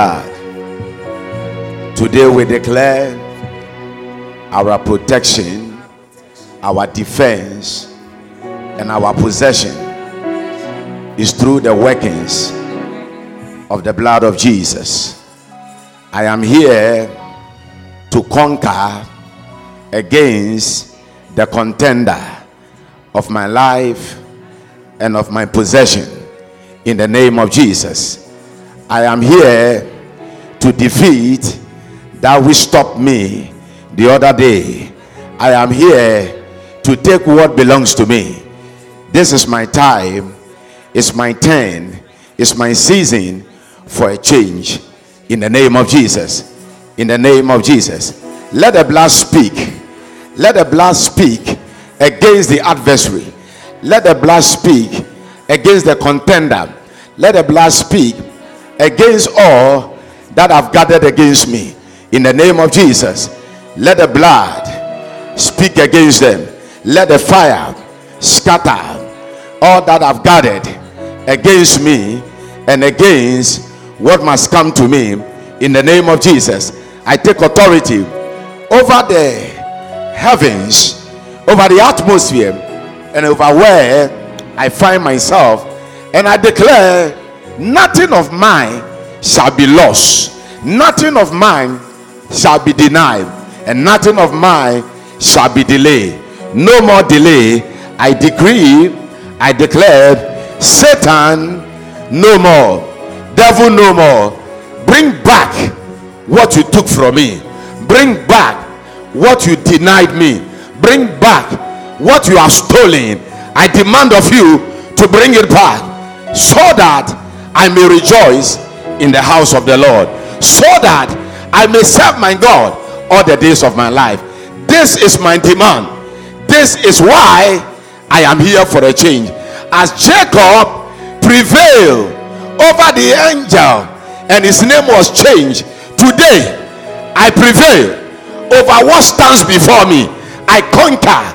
Ah. Today we declare our protection, our defense, and our possession is through the workings of the blood of Jesus. I am here to conquer against the contender of my life and of my possession in the name of Jesus. I am here to defeat that which stopped me the other day. I am here to take what belongs to me. This is my time, it's my turn, it's my season for a change in the name of Jesus. In the name of Jesus. Let the blood speak. Let the blood speak against the adversary. Let the blood speak against the contender. Let the blood speak against all that have gathered against me. In the name of Jesus, let the blood speak against them. Let the fire scatter all that have gathered against me and against what must come to me. In the name of Jesus, I take authority over the heavens, over the atmosphere, and over where I find myself. And I declare nothing of mine shall be lost, nothing of mine shall be denied, and nothing of mine shall be delayed. No more delay. I decree, I declare, Satan, no more, devil, no more. Bring back what you took from me, bring back what you denied me, bring back what you have stolen. I demand of you to bring it back so that I may rejoice in the house of the Lord, so that I may serve my God all the days of my life. This is my demand. This is why I am here for a change. As Jacob prevailed over the angel and his name was changed, today I prevail over what stands before me. I conquer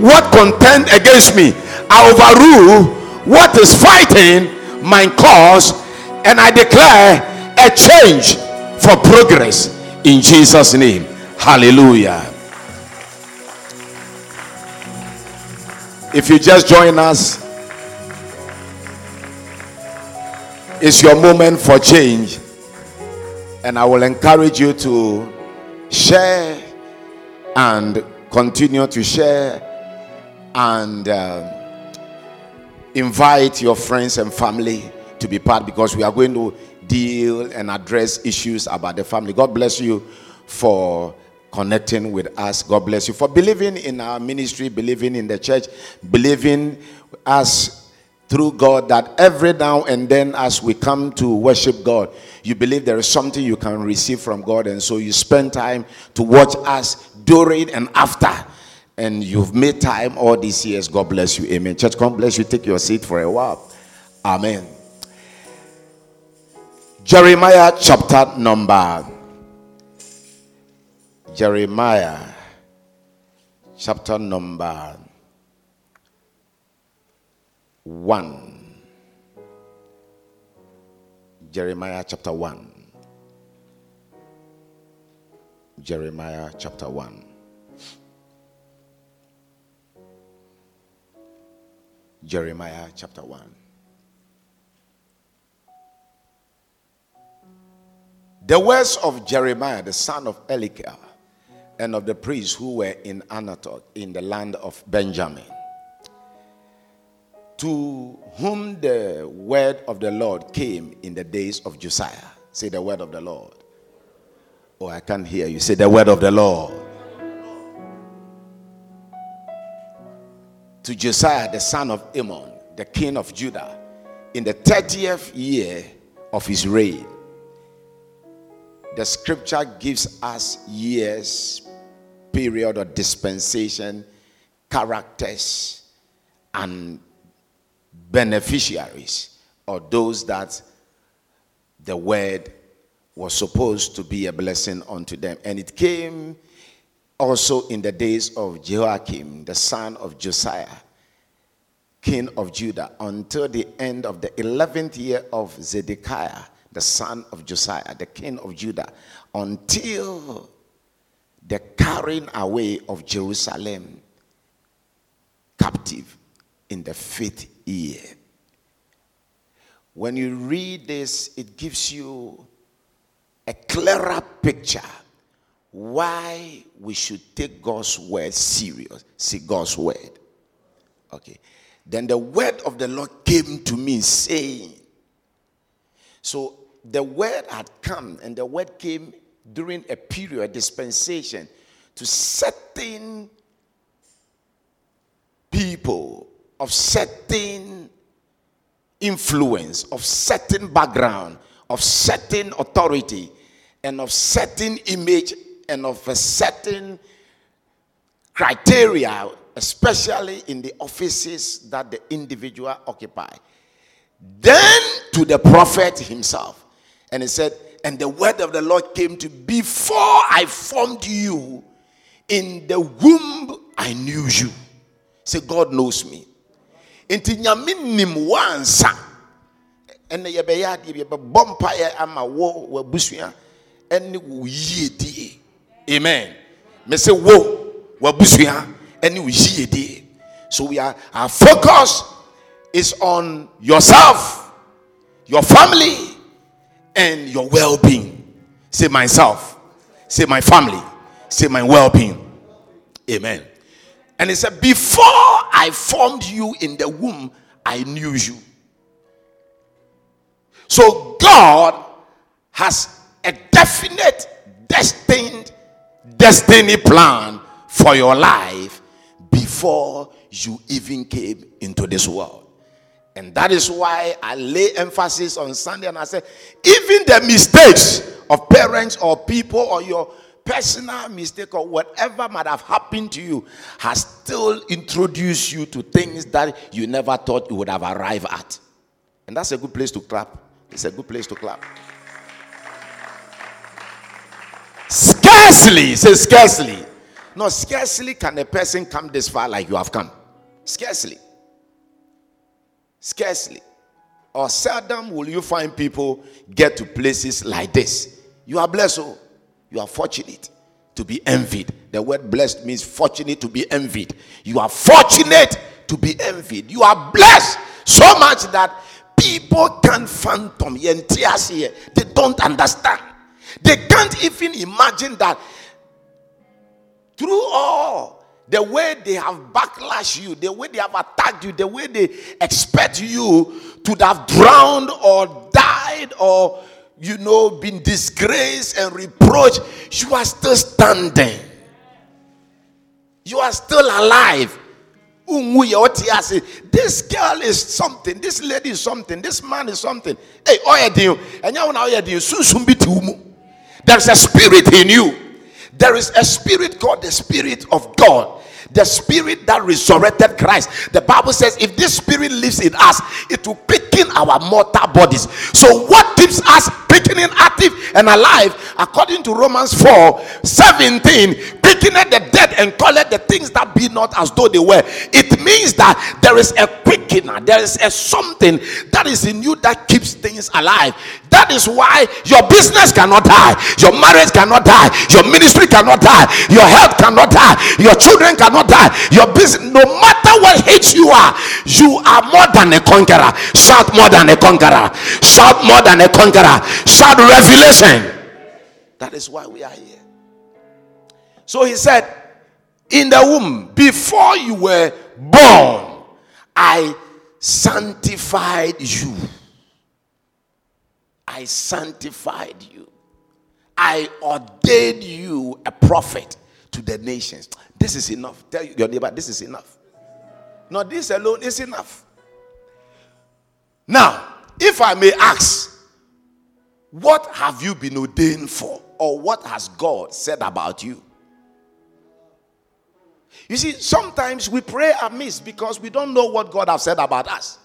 what contend against me. I overrule what is fighting my cause and I declare a change for progress in Jesus' name. Hallelujah. If you just join us, it's your moment for change. And I will encourage you to share and continue to share and uh, invite your friends and family to be part because we are going to deal and address issues about the family. God bless you for connecting with us. God bless you for believing in our ministry, believing in the church, believing us through God that every now and then as we come to worship God, you believe there is something you can receive from God and so you spend time to watch us during and after. And you've made time all these years. God bless you. Amen. Church, God bless you. Take your seat for a while. Amen. Jeremiah chapter number Jeremiah chapter number 1 Jeremiah chapter 1 Jeremiah chapter 1 Jeremiah chapter 1 The words of Jeremiah, the son of Hilkiah, and of the priests who were in Anathoth in the land of Benjamin, to whom the word of the Lord came in the days of Josiah. Say the word of the Lord. Oh, I can't hear you. Say the word of the Lord. To Josiah, the son of Amon, the king of Judah, in the 30th year of his reign the scripture gives us years, period, or dispensation, characters, and beneficiaries, or those that the word was supposed to be a blessing unto them. And it came also in the days of Jehoiakim, the son of Josiah, king of Judah, until the end of the 11th year of Zedekiah the son of Josiah, the king of Judah, until the carrying away of Jerusalem captive in the fifth year. When you read this, it gives you a clearer picture why we should take God's word serious. See God's word. Okay. Then the word of the Lord came to me saying, So the word had come, and the word came during a period, a dispensation, to certain people of certain influence, of certain background, of certain authority, and of certain image, and of a certain criteria especially in the offices that the individual occupy. Then to the prophet himself. And he said, And the word of the Lord came to before I formed you in the womb, I knew you. Say, God knows me. Nti nyame nim wansa ɛnna yɛbɛyɛ adeɛ bi yɛbɛbɔ mpaeɛ ama wo w'abusua ɛne wo yiedie amen mɛ sɛ wo you yield to so we are our focus is on yourself, your family, and your well-being. Say myself, say my family, say my well-being. Amen. And he said, Before I formed you in the womb, I knew you. So God has a definite, destined destiny plan for your life before you even came into this world. And that is why I lay emphasis on Sunday and I said, even the mistakes of parents or people or your personal mistake or whatever might have happened to you has still introduced you to things that you never thought you would have arrived at. And that's a good place to clap. It's a good place to clap. Scarcely, say scarcely. No, scarcely can a person come this far like you have come. Scarcely. Scarcely. Or seldom will you find people get to places like this. You are blessed, oh. You are fortunate to be envied. The word blessed means fortunate to be envied. You are fortunate to be envied. You are blessed so much that people can't phantom. They don't understand. They can't even imagine that through all the way they have backlashed you, the way they have attacked you, the way they expect you to have drowned or died or, you know, been disgraced and reproached, you are still standing. You are still alive. This girl is something. This lady is something. This man is something. Hey, there's a spirit in you. There is a spirit called the Spirit of God the spirit that resurrected Christ. The Bible says, if this spirit lives in us, it will quicken our mortal bodies. So, what keeps us quickening, active, and alive, according to Romans 4 17, quickened the dead and called the things that be not as though they were. It means that there is a quickener, there is a something that is in you that keeps things alive. That is why your business cannot die, your marriage cannot die, your ministry cannot die, your health cannot die, your children cannot die. Your business, no matter what hate you are, you are more than a conqueror. Shout more than a conqueror. Shout more than a conqueror. Shout revelation. That is why we are here. So he said, In the womb, before you were born, I sanctified you. I sanctified you. I ordained you a prophet to the nations. This is enough. Tell your neighbor, this is enough. No, this alone is enough. Now, if I may ask, what have you been ordained for? Or what has God said about you? You see, sometimes we pray amiss because we don't know what God has said about us.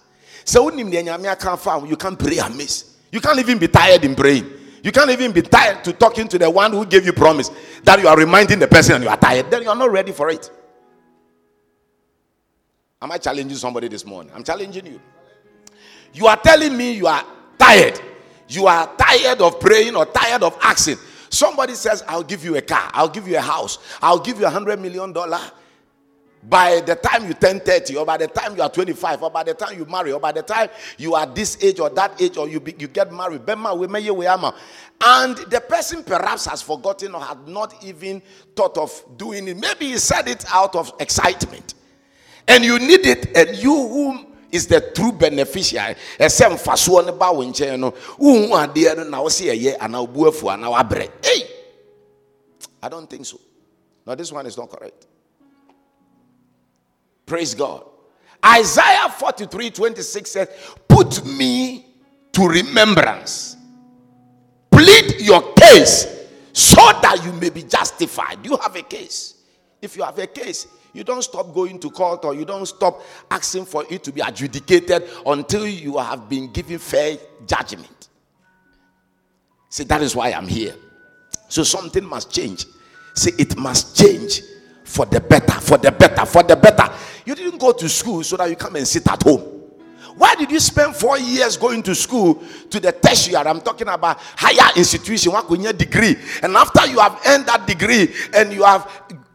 So you can't pray amiss. You can't even be tired in praying. You can't even be tired to talking to the one who gave you promise that you are reminding the person and you are tired. Then you are not ready for it. Am I challenging somebody this morning? I'm challenging you. You are telling me you are tired. you are tired of praying or tired of asking. Somebody says, I'll give you a car, I'll give you a house, I'll give you a hundred million dollar. By the time you turn 30, or by the time you are 25, or by the time you marry, or by the time you are this age or that age, or you, be, you get married, and the person perhaps has forgotten or had not even thought of doing it. Maybe he said it out of excitement. And you need it, and you whom is the true beneficiary. ɛsɛ mfasoɔ no ba wo nkyɛn no wohu adeɛ no na wo i don't think so no this one is not correct praise god isaiah 43 26 says put me to remembrance plead your case so that you may be justified you have a case if you have a case you don't stop going to court or you don't stop asking for it to be adjudicated until you have been given fair judgment. See, that is why I'm here. So something must change. See, it must change for the better, for the better, for the better. You didn't go to school so that you come and sit at home. Why did you spend four years going to school to the tertiary? I'm talking about higher institution, got your degree. And after you have earned that degree and you have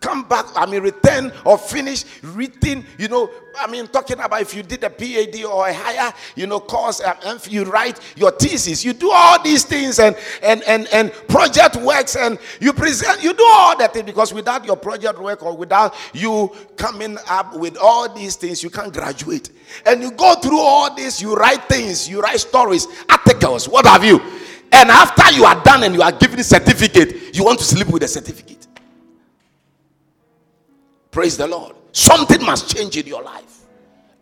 come back, I mean, return or finish written, you know, I mean, talking about if you did a PhD or a higher, you know, course, and you write your thesis, you do all these things and and and and project works, and you present, you do all that thing because without your project work or without you coming up with all these things, you can't graduate. And you go through all this, you write things, you write stories, articles, what have you. And after you are done and you are given a certificate, you want to sleep with a certificate. Praise the Lord. Something must change in your life.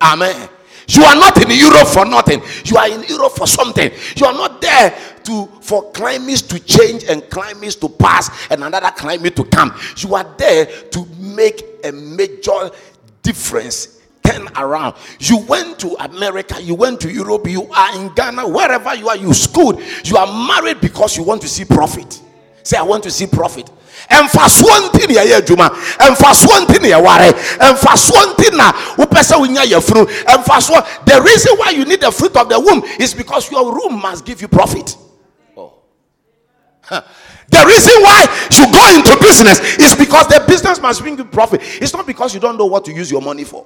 Amen. You are not in Europe for nothing. You are in Europe for something. You are not there to for climates to change and climates to pass and another climate to come. You are there to make a major difference. Turn around. You went to America, you went to Europe, you are in Ghana, wherever you are, you schooled. You are married because you want to see profit. Say, I want to see profit mfasoɔ nti na yɛyɛ adwuma mfasoɔ nti na yɛware mfasoɔ nti na wopɛ sɛ wonya yɛfunu mfasoɔ the reason why you need the fruit of the womb is because your womb must give you profit oh. The reason why you go into business is because the business must bring you profit. It's not because you don't know what to use your money for.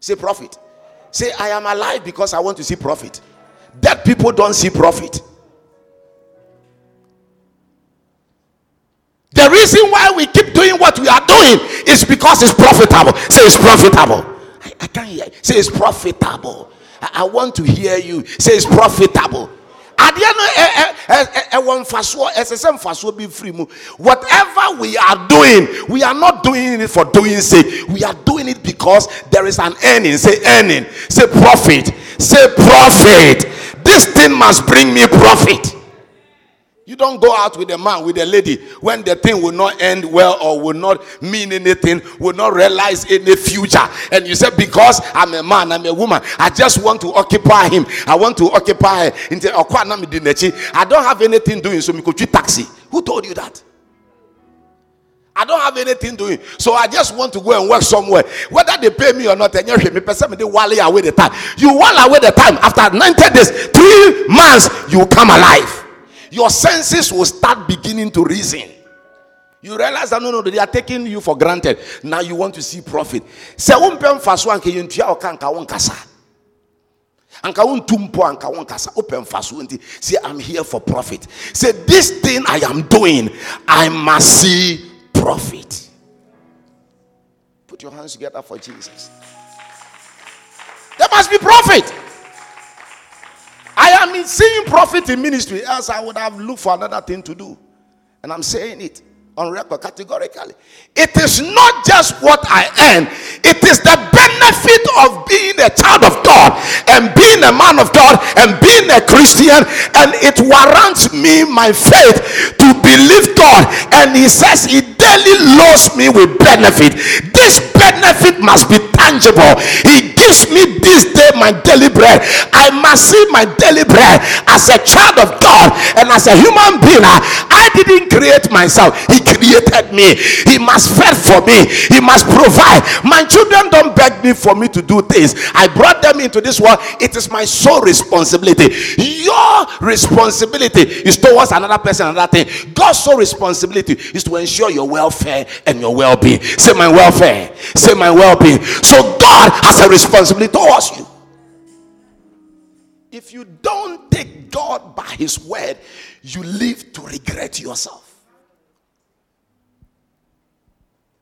Say profit. Say, I am alive because I want to see profit. That people don't see profit. The reason why we keep doing what we are doing is because it's profitable. Say it's profitable. I, I can't hear. Say it's profitable. I, I want to hear you. Say it's profitable. Whatever we are doing, we are not doing it for doing sake. We are doing it because there is an earning. Say earning. Say profit. Say profit. This thing must bring me profit. You don't go out with a man, with a lady, when the thing will not end well or will not mean anything, will not realize any future. And you say, Because I'm a man, I'm a woman, I just want to occupy him. I want to occupy her. I don't have anything doing, so could taxi. Who told you that? I don't have anything doing. So I just want to go and work somewhere. Whether they pay me or not, and you me person they wall away the time. You wall away the time. After 90 days, three months, you come alive your senses will start beginning to reason. You realize that no, no, they are taking you for granted. Now you want to see profit. Nti. Say, I'm here for profit. Say, this thing I am doing, I must see profit. Put your hands together for Jesus. There must be profit. I am seeing profit in ministry, else I would have looked for another thing to do. And I'm saying it on record categorically. It is not just what I earn, it is the benefit of being a child of God and being a man of God and being a Christian. And it warrants me my faith to believe God. And He says He daily loads me with benefit. This benefit must be tangible. He gives me this day my daily bread. I must see my daily bread as a child of God and as a human being. I I didn't create myself, He created me. He must fed for me, He must provide. My children don't beg me for me to do things. I brought them into this world. It is my sole responsibility. Your responsibility is towards another person, another thing. God's sole responsibility is to ensure your welfare and your well being. Say, my welfare. Say, my well being. So, God has a responsibility towards you. If you don't take God by His word, you live to regret yourself.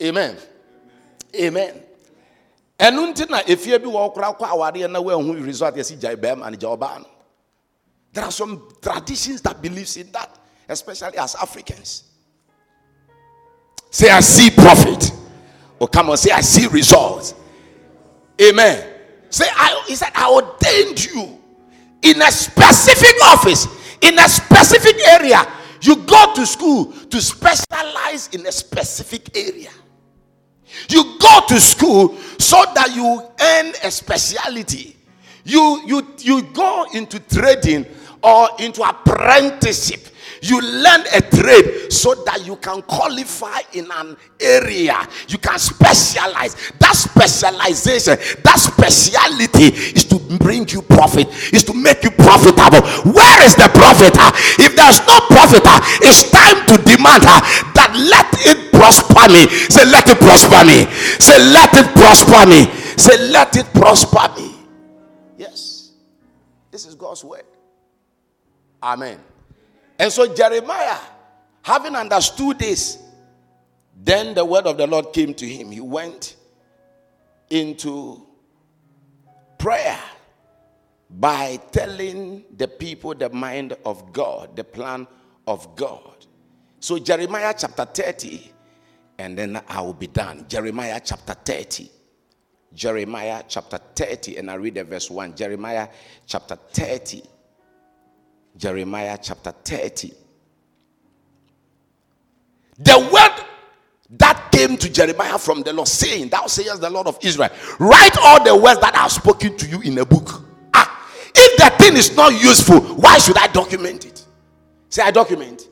Amen. Amen. there are some traditions that believes in that especially as africans say i see profit. Or come on say i see results. Amen. Say i he said i ordained you in a specific office in a specific area. You go to school to specialize in a specific area. You go to school so that you earn a speciality. You, you, you go into trading or into apprenticeship. You learn a trade so that you can qualify in an area. You can specialize. That specialization, that speciality is to bring you profit, is to make you profitable. Where is the profit? Ah? If there's no profit, ah, it's time to demand her that let it prosper me. Say, let it prosper me. Say, let it prosper me. Say, let it prosper me. Yes. This is God's word. Amen. And so Jeremiah, having understood this, then the word of the Lord came to him. He went into prayer by telling the people the mind of God, the plan of God. So, Jeremiah chapter 30, and then I will be done. Jeremiah chapter 30. Jeremiah chapter 30, and I read the verse 1. Jeremiah chapter 30. Jeremiah chapter 30. The word that came to Jeremiah from the Lord, saying, Thou sayest the Lord of Israel, write all the words that I have spoken to you in a book. Ah, if the thing is not useful, why should I document it? Say, I document.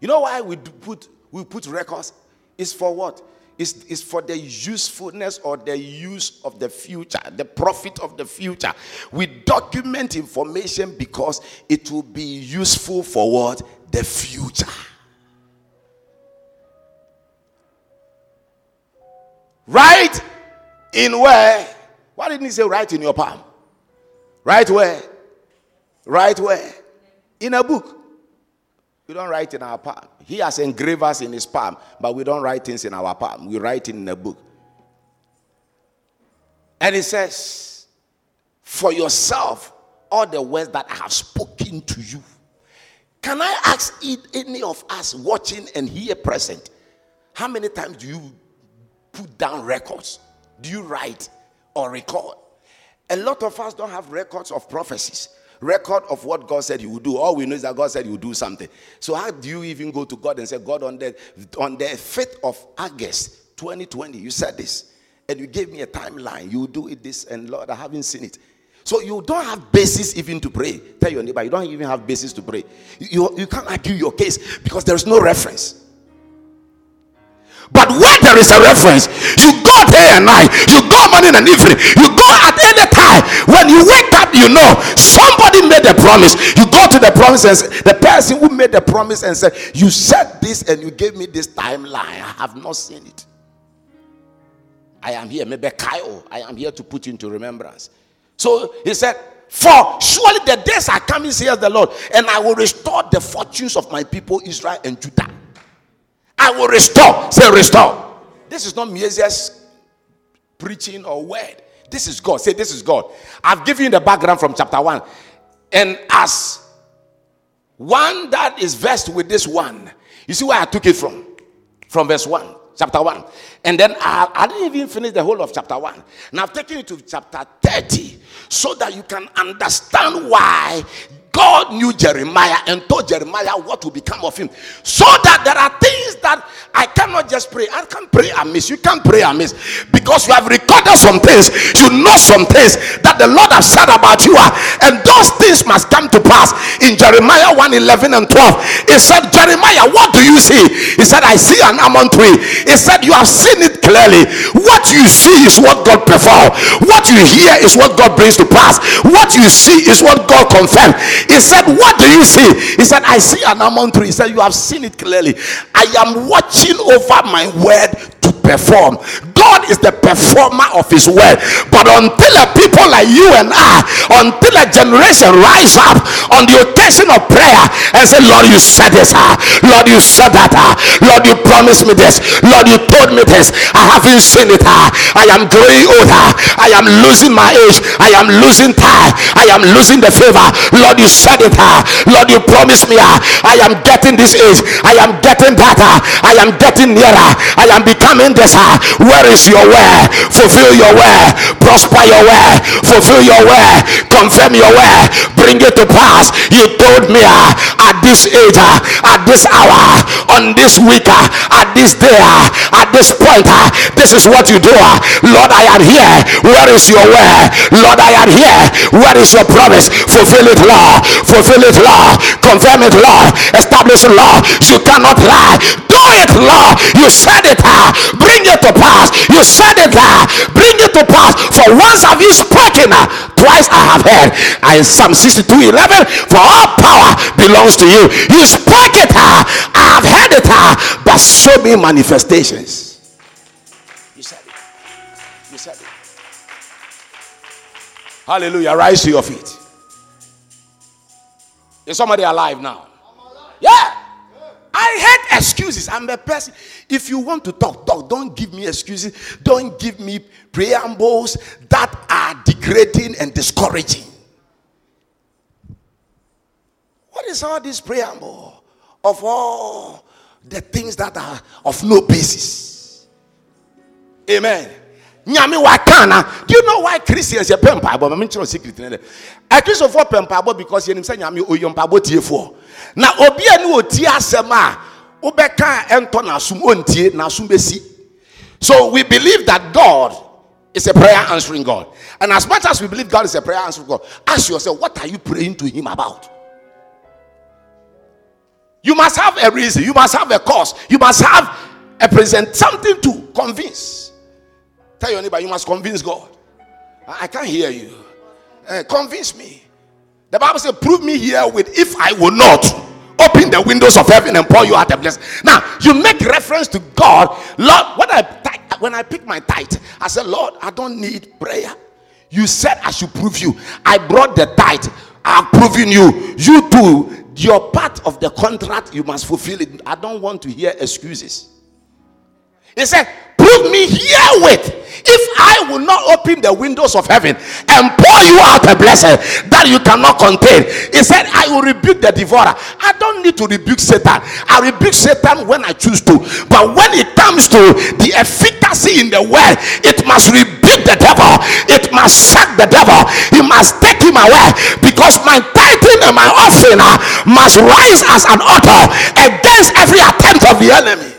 You know why we put we put records? It's for what? It's, it's for the usefulness or the use of the future, the profit of the future. We document information because it will be useful for what? The future. Write in where? Why didn't he say write in your palm? Write where? Write where? In a book. We don't write in our palm. He has engravers in his palm, but we don't write things in our palm. We write it in a book. And he says, For yourself, all the words that I have spoken to you. Can I ask any of us watching and here present, how many times do you put down records? Do you write or record? A lot of us don't have records of prophecies record of what God said He would do. All we know is that God said He would do something. So how do you even go to God and say, God, on the on the 5th of August 2020, you said this, and you gave me a timeline. You do it this, and Lord, I haven't seen it. So you don't have basis even to pray. Tell your neighbor, you don't even have basis to pray. You, you, you can't argue your case because there is no reference. But when there is a reference, you go day and night, you go morning and evening, you go at any time. When you wake up, you know somebody made a promise. You go to the promise and say, the person who made the promise and said, You said this and you gave me this timeline. I have not seen it. I am here, maybe Kyle. I am here to put you into remembrance. So he said, For surely the days are coming, says the Lord, and I will restore the fortunes of my people, Israel and Judah. I will restore. Say, restore. This is not Mesiah's preaching or word. This is God. Say, this is God. I've given you the background from chapter 1. And as one that is versed with this one, you see where I took it from? From verse 1, chapter 1. And then I, I didn't even finish the whole of chapter 1. And I've taken you to chapter 30 so that you can understand why God knew Jeremiah and told Jeremiah what will become of him. So that there are things that I cannot just pray. I can't pray amiss. You can't pray amiss because you have recorded some things. You know some things that the Lord has said about you and those things must come to pass. In Jeremiah 1 11 and 12, it said, Jeremiah, what do you see? He said, I see an almond tree. He said, You have seen it clearly. What you see is what God performs, what you hear is what God brings to pass, what you see is what God confirms. He said, What do you see? He said, I see an almond tree. He said, You have seen it clearly. I am watching over my word to perform. God is the performer of his word. But until a people like you and I, until a generation rise up on the occasion of prayer and say, Lord, you said this, uh, Lord, you said that, uh, Lord, you promised me this, Lord, you told me this, I haven't seen it, uh, I am growing older, I am losing my age, I am losing time, I am losing the favor. Lord, you said it, uh, Lord, you promised me, uh, I am getting this age, I am getting that. better, I am getting nearer, I am becoming this. Uh, where is your way, Fulfill your way, prosper your way, fulfill your way, confirm your way, bring it to pass. You told me uh, at this age, uh, at this hour, on this week, uh, at this day, uh, at this point, uh, this is what you do. Uh, Lord, I am here. Where is your word? Lord, I am here. Where is your promise? Fulfill it, Lord. Fulfill it, Lord. Confirm it, Lord. Establish it, Lord. You cannot lie. Do it, Lord. You said it. Uh, bring it to pass. You said it. Bring it to pass. For once have you spoken. Twice I have heard. And Psalm 62 11. For all power belongs to you. You spoke it. I have heard it. But show me manifestations. Hallelujah. Rise to your feet. Is somebody alive now? Yeah. I hate excuses. I'm a person. If you want to talk, talk. Don't give me excuses. Don't give me preambles that are degrading and discouraging. What is all this preamble of all the things that are of no basis? Amen. Nyame wakana. Do you know why Christians are pempa? But I'm not secret. A Christian for pempa because you say nyame oyompa tie for. Na obi ani oti asɛm a wobɛka ɛntɔ n'asom ontie n'asom bɛsi. So we believe that God is a prayer answering God. And as much as we believe God is a prayer answering God, ask yourself, what are you praying to Him about? You must have a reason, you must have a cause, you must have a present, something to convince. Tell your neighbor, you must convince God. I, can't hear you. Uh, convince me. The Bible says, prove me here with if I will not open the windows of heaven and pour you out a blessing. Now, you make reference to God. Lord, when I when I pick my tithe, I said, Lord, I don't need prayer. You said I should prove you. I brought the tithe. I'm proving you. You too, your part of the contract, you must fulfill it. I don't want to hear excuses. He said, Prove me herewith if I will not open the windows of heaven and pour you out a blessing that you cannot contain. He said, I will rebuke the devourer. I don't need to rebuke Satan. I rebuke Satan when I choose to. But when it comes to the efficacy in the word, it must rebuke the devil. It must sack the devil. He must take him away because my tithing and my offering uh, must rise as an altar against every attempt of the enemy.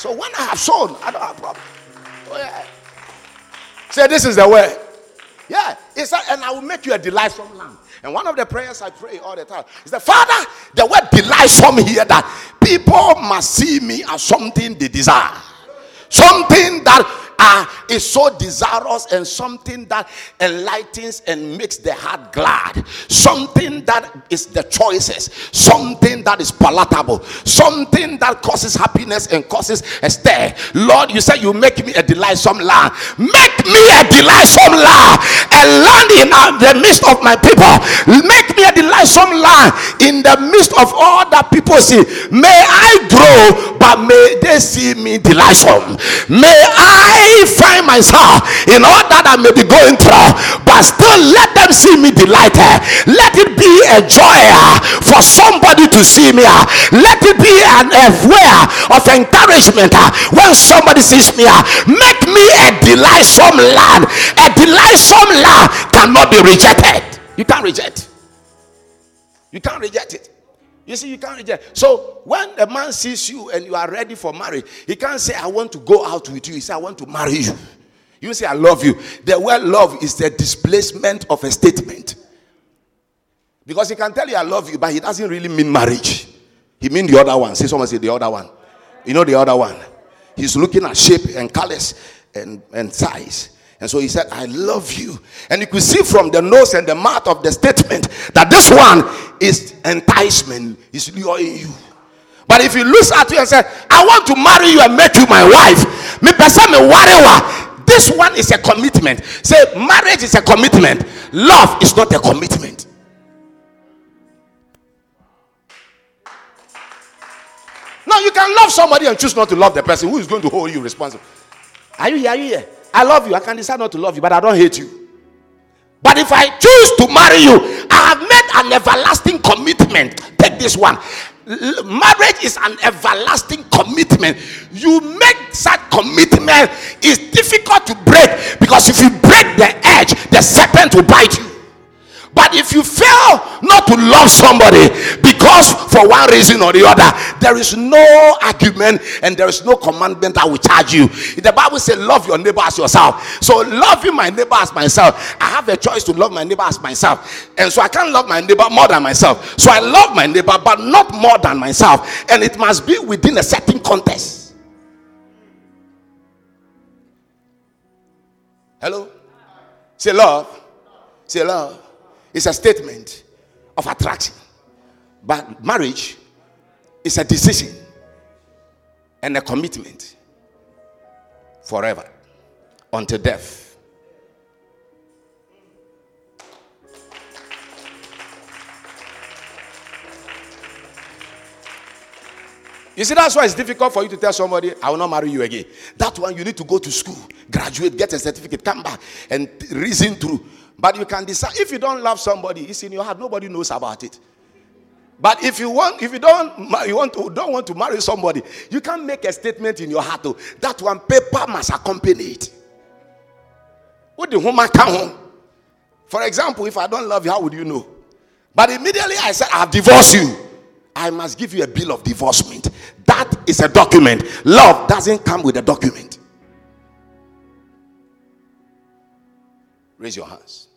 So when I have sown, I don't have problem. Oh, yeah. Say, this is the way. Yeah, it's a, and I will make you a delightsome land. And one of the prayers I pray all the time is the Father, the word delightsome here that people must see me as something they desire, something that uh, is so desirous and something that enlightens and makes the heart glad. Something that is the choices, something that is palatable, something that causes happiness and causes a stir. Lord, you said you make me a delightsome land. Make me a delightsome land, a land in the midst of my people. Make me a delightsome land in the midst of all that people see. May I grow, but may they see me delightsome. May I find myself in all that I may be going through, but still let them see me delighted. Let it be a joy uh, for somebody to see me. Uh. Let it be an way of encouragement uh, when somebody sees me. Make me a delightsome land. A delightsome land cannot be rejected. You can't reject. You can't reject it. You see, you can't reject. So when a man sees you and you are ready for marriage, he can't say, I want to go out with you. He say, I want to marry you. You say, I love you. The word love is the displacement of a statement. Because he can tell you, I love you, but he doesn't really mean marriage. He mean the other one. See, someone say the other one. You know the other one. He's looking at shape and colors and, and size. And so he said, I love you. And you could see from the nose and the mouth of the statement that this one is enticement, is luring you. But if he looks at you and says, I want to marry you and make you my wife, me person me. This one is a commitment. Say marriage is a commitment. Love is not a commitment. Now you can love somebody and choose not to love the person who is going to hold you responsible. Are you here? Are you here? I love you. I can decide not to love you, but I don't hate you. But if I choose to marry you, I have made an everlasting commitment. Take this one. Marriage is an everlasting commitment. You make such commitment, it's difficult to break because if you break the edge, the serpent will bite you. But if you fail not to love somebody because for one reason or the other, there is no argument and there is no commandment that will charge you. The Bible says, Love your neighbor as yourself. So, loving my neighbor as myself, I have a choice to love my neighbor as myself. And so, I can't love my neighbor more than myself. So, I love my neighbor, but not more than myself. And it must be within a certain context. Hello? Say love. Say love. It's a statement of attraction. But marriage is a decision and a commitment forever until death. You see, that's why it's difficult for you to tell somebody, I will not marry you again. That one, you need to go to school, graduate, get a certificate, come back, and reason through. But you can decide if you don't love somebody, it's in your heart. Nobody knows about it. But if you want, if you don't, you want to don't want to marry somebody, you can make a statement in your heart. Though. That one paper must accompany it. What the woman come home? For example, if I don't love you, how would you know? But immediately I said, I've divorced you. I must give you a bill of divorcement. That is a document. Love doesn't come with a document. Raise your hands.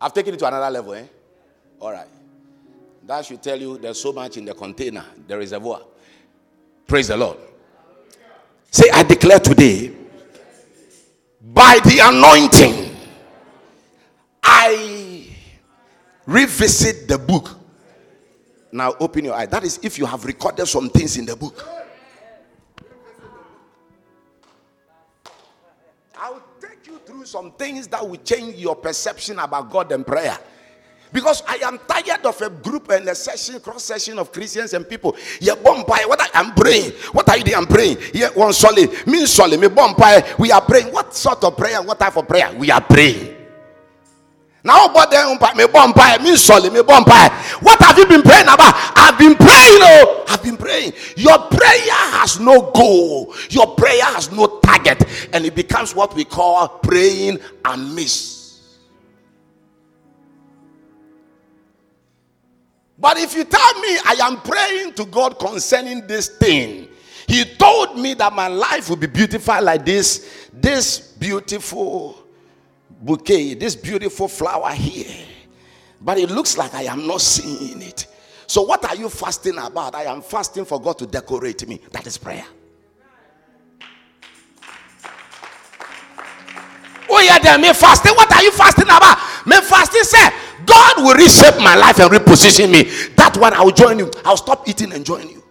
I've taken it to another level, eh? All right. That should tell you there's so much in the container, the reservoir. Praise the Lord. Say, I declare today, by the anointing, I revisit the book. Now open your eye. That is if you have recorded some things in the book. Some things that will change your perception about God and prayer. Because I am tired of a group and a session, cross session of Christians and people. Yeah, bombay. What I am praying. What are you doing? I'm praying. Yeah, one solid. Mean solid. Me bombay. We are praying. What sort of prayer? What type of prayer? We are praying. Now, but then me bombay. Me solid. Me bombay. What have you been praying about? I've been praying. Oh, I've been praying. Your prayer has no goal. Your prayer has no target, and it becomes what we call praying amiss. But if you tell me I am praying to God concerning this thing, He told me that my life will be beautiful like this, this beautiful bouquet, this beautiful flower here. But it looks like I am not seeing it. So, what are you fasting about? I am fasting for God to decorate me. That is prayer. Oh, yeah, then me fasting. What are you fasting about? Me fasting, say, God will reshape my life and reposition me. That one I'll join you. I'll stop eating and join you.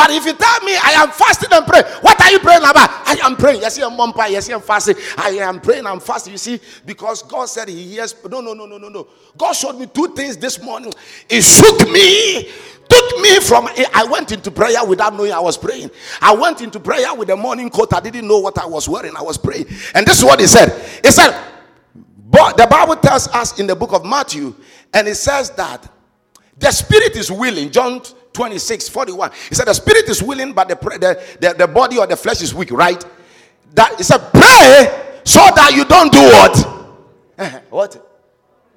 But if you tell me I am fasting and praying, what are you praying about? I am praying. Yes, I'm mom Yes, I'm fasting. I am praying. I'm fasting. You see, because God said He hears. No, no, no, no, no, no. God showed me two things this morning. It shook me. Took me from. I went into prayer without knowing I was praying. I went into prayer with a morning coat. I didn't know what I was wearing. I was praying, and this is what He said. He said, "But the Bible tells us in the book of Matthew, and it says that the spirit is willing." John 26, 41. He said, The spirit is willing, but the, the, the, the body or the flesh is weak, right? That he said, Pray so that you don't do what? Eh, what?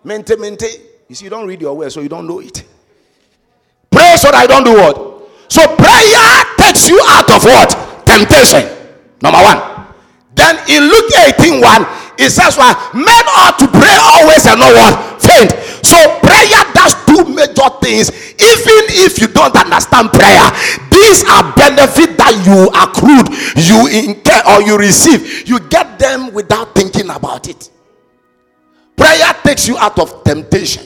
Mente, mente. You see, you don't read your word, so you don't know it. Pray so that I don't do what? So prayer takes you out of what? Temptation. Number one. Then in Luke 18 1, it says, well, men ought to pray always and not what? Faint. So things. Even if you don't understand prayer, these are benefits that you accrued, you incur, or you receive. You get them without thinking about it. Prayer takes you out of temptation.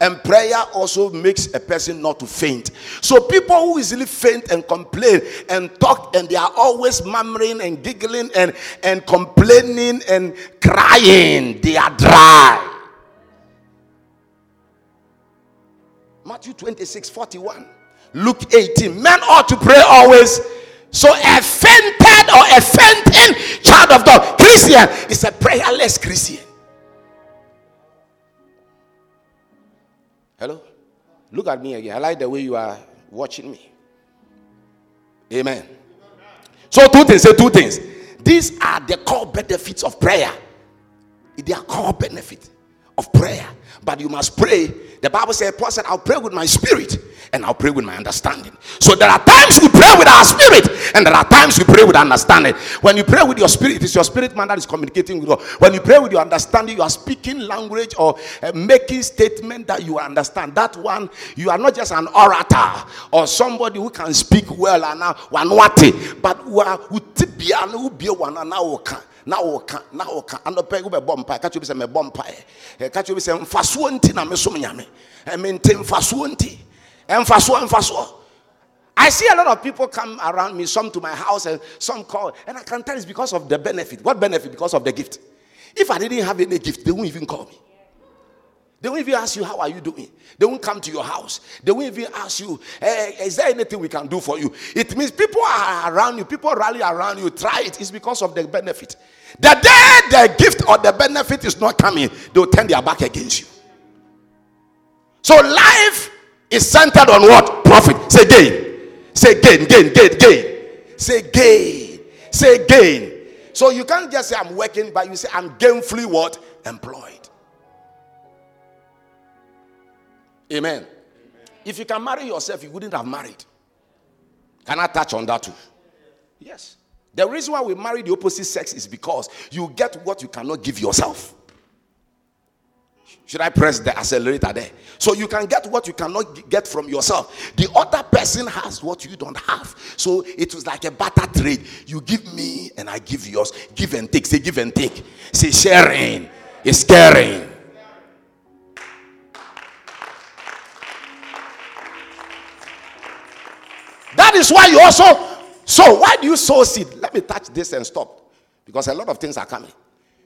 And prayer also makes a person not to faint. So people who easily faint and complain and talk and they are always murmuring and giggling and, and complaining and crying, they are dry. Matthew 26, 41. Luke 18. Men ought to pray always. So a fainted or a fainting child of God, Christian, is a prayerless Christian. Hello? Look at me again. I like the way you are watching me. Amen. So, two things. Say two things. These are the core benefits of prayer. They are core benefits of prayer. But you must pray. The Bible says, Paul said, I'll pray with my spirit and I'll pray with my understanding. So there are times we pray with our spirit and there are times we pray with understanding. When you pray with your spirit, it is your spirit man that is communicating with God. When you pray with your understanding, you are speaking language or uh, making statement that you understand. That one, you are not just an orator or somebody who can speak well and now one but be one and now na woka na woka anɔpɛ wobɛbɔ mpae ka kyerɛ bi sɛ mɛbɔ mpae ka kyerɛ bi sɛ mfasoɔ nti na mesom nyame mente mfasoɔ nti mfasoɔ mfasoɔ I see a lot of people come around me, some to my house and some call, and I can tell it's because of the benefit. What benefit? Because of the gift. If I didn't have any gift, they won't even call me. They won't even ask you, How are you doing? They won't come to your house. They won't even ask you, hey, Is there anything we can do for you? It means people are around you, people rally around you. Try it. It's because of the benefit. The day the gift or the benefit is not coming, they'll turn their back against you. So life is centered on what? Profit. Say gain. Say gain, gain, gain, gain. Say gain. Say gain. So you can't just say I'm working, but you say I'm gainfully what? Employed. Amen. If you can marry yourself, you wouldn't have married. Can I touch on that too? Yes. The reason why we marry the opposite sex is because you get what you cannot give yourself. Should I press the accelerator there? So you can get what you cannot get from yourself. The other person has what you don't have. So it was like a barter trade. You give me and I give yours. Give and take. Say give and take. Say sharing is caring. That is why you also so why do you sow seed? Let me touch this and stop. Because a lot of things are coming.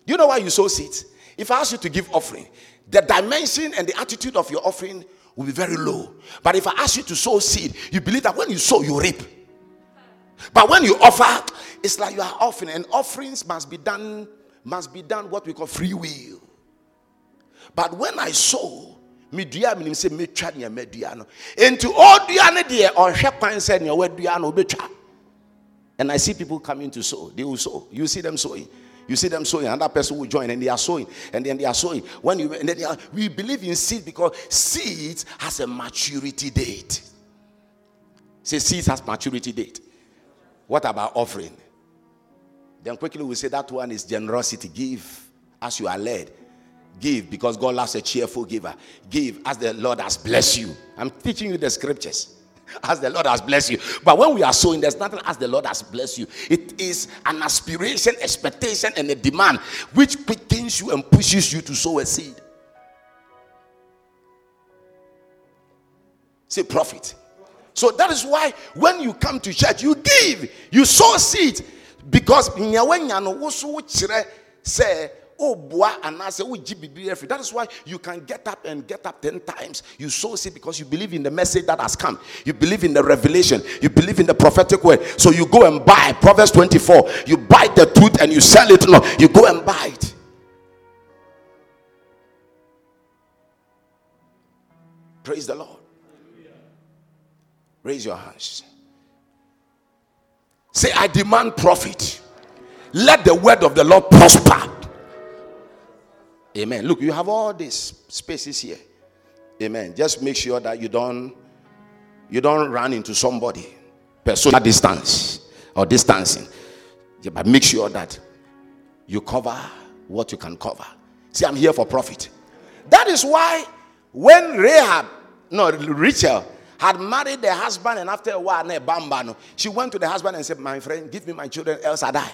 Do you know why you sow seeds? If I ask you to give offering, the dimension and the attitude of your offering will be very low. But if I ask you to sow seed, you believe that when you sow, you reap. But when you offer, it's like you are offering, and offerings must be done, must be done what we call free will. But when I sow, medua menim sɛ mɛtwa nea madua no enti ɔdua no deɛ ɔhwɛ kwan sɛ nea wadua no wobɛtwa and i see people coming to sow they will sow you see them sowing you see them sowing, another person will join, and they are sowing, and then they are sowing. When you and then are, we believe in seed because seed has a maturity date. Say seed has maturity date. What about offering? Then quickly we say that one is generosity. Give as you are led. Give because God loves a cheerful giver. Give as the Lord has blessed you. I'm teaching you the scriptures. As the Lord has blessed you. But when we are sowing, there's nothing as the Lord has blessed you. It is an aspiration, expectation, and a demand which quickens you and pushes you to sow a seed. Say profit. So that is why when you come to church, you give, you sow seed because say Oh, that is why you can get up and get up 10 times. You sow seed because you believe in the message that has come. You believe in the revelation. You believe in the prophetic word. So you go and buy. Proverbs 24. You buy the truth and you sell it. No, you go and buy it. Praise the Lord. Raise your hands. Say, I demand profit. Let the word of the Lord prosper Amen. Look, you have all these spaces here. Amen. Just make sure that you don't you don't run into somebody. Personal distance or distancing. Yeah, but make sure that you cover what you can cover. See, I'm here for profit. That is why when Rahab, no, Rachel had married the husband, and after a while, she went to the husband and said, My friend, give me my children, else I die.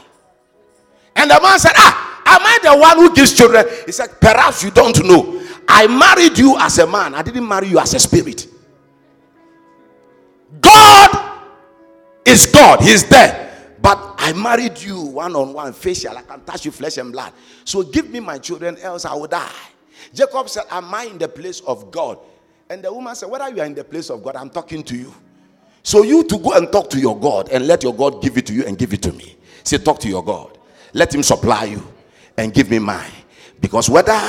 And the man said, Ah, am I the one who gives children? He said, Perhaps you don't know. I married you as a man, I didn't marry you as a spirit. God is God, He's there. But I married you one on one, facial. I can touch you flesh and blood. So give me my children, else I will die. Jacob said, Am I in the place of God? And the woman said, Whether you are in the place of God, I'm talking to you. So you to go and talk to your God and let your God give it to you and give it to me. Say, Talk to your God. Let him supply you and give me mine. Because whether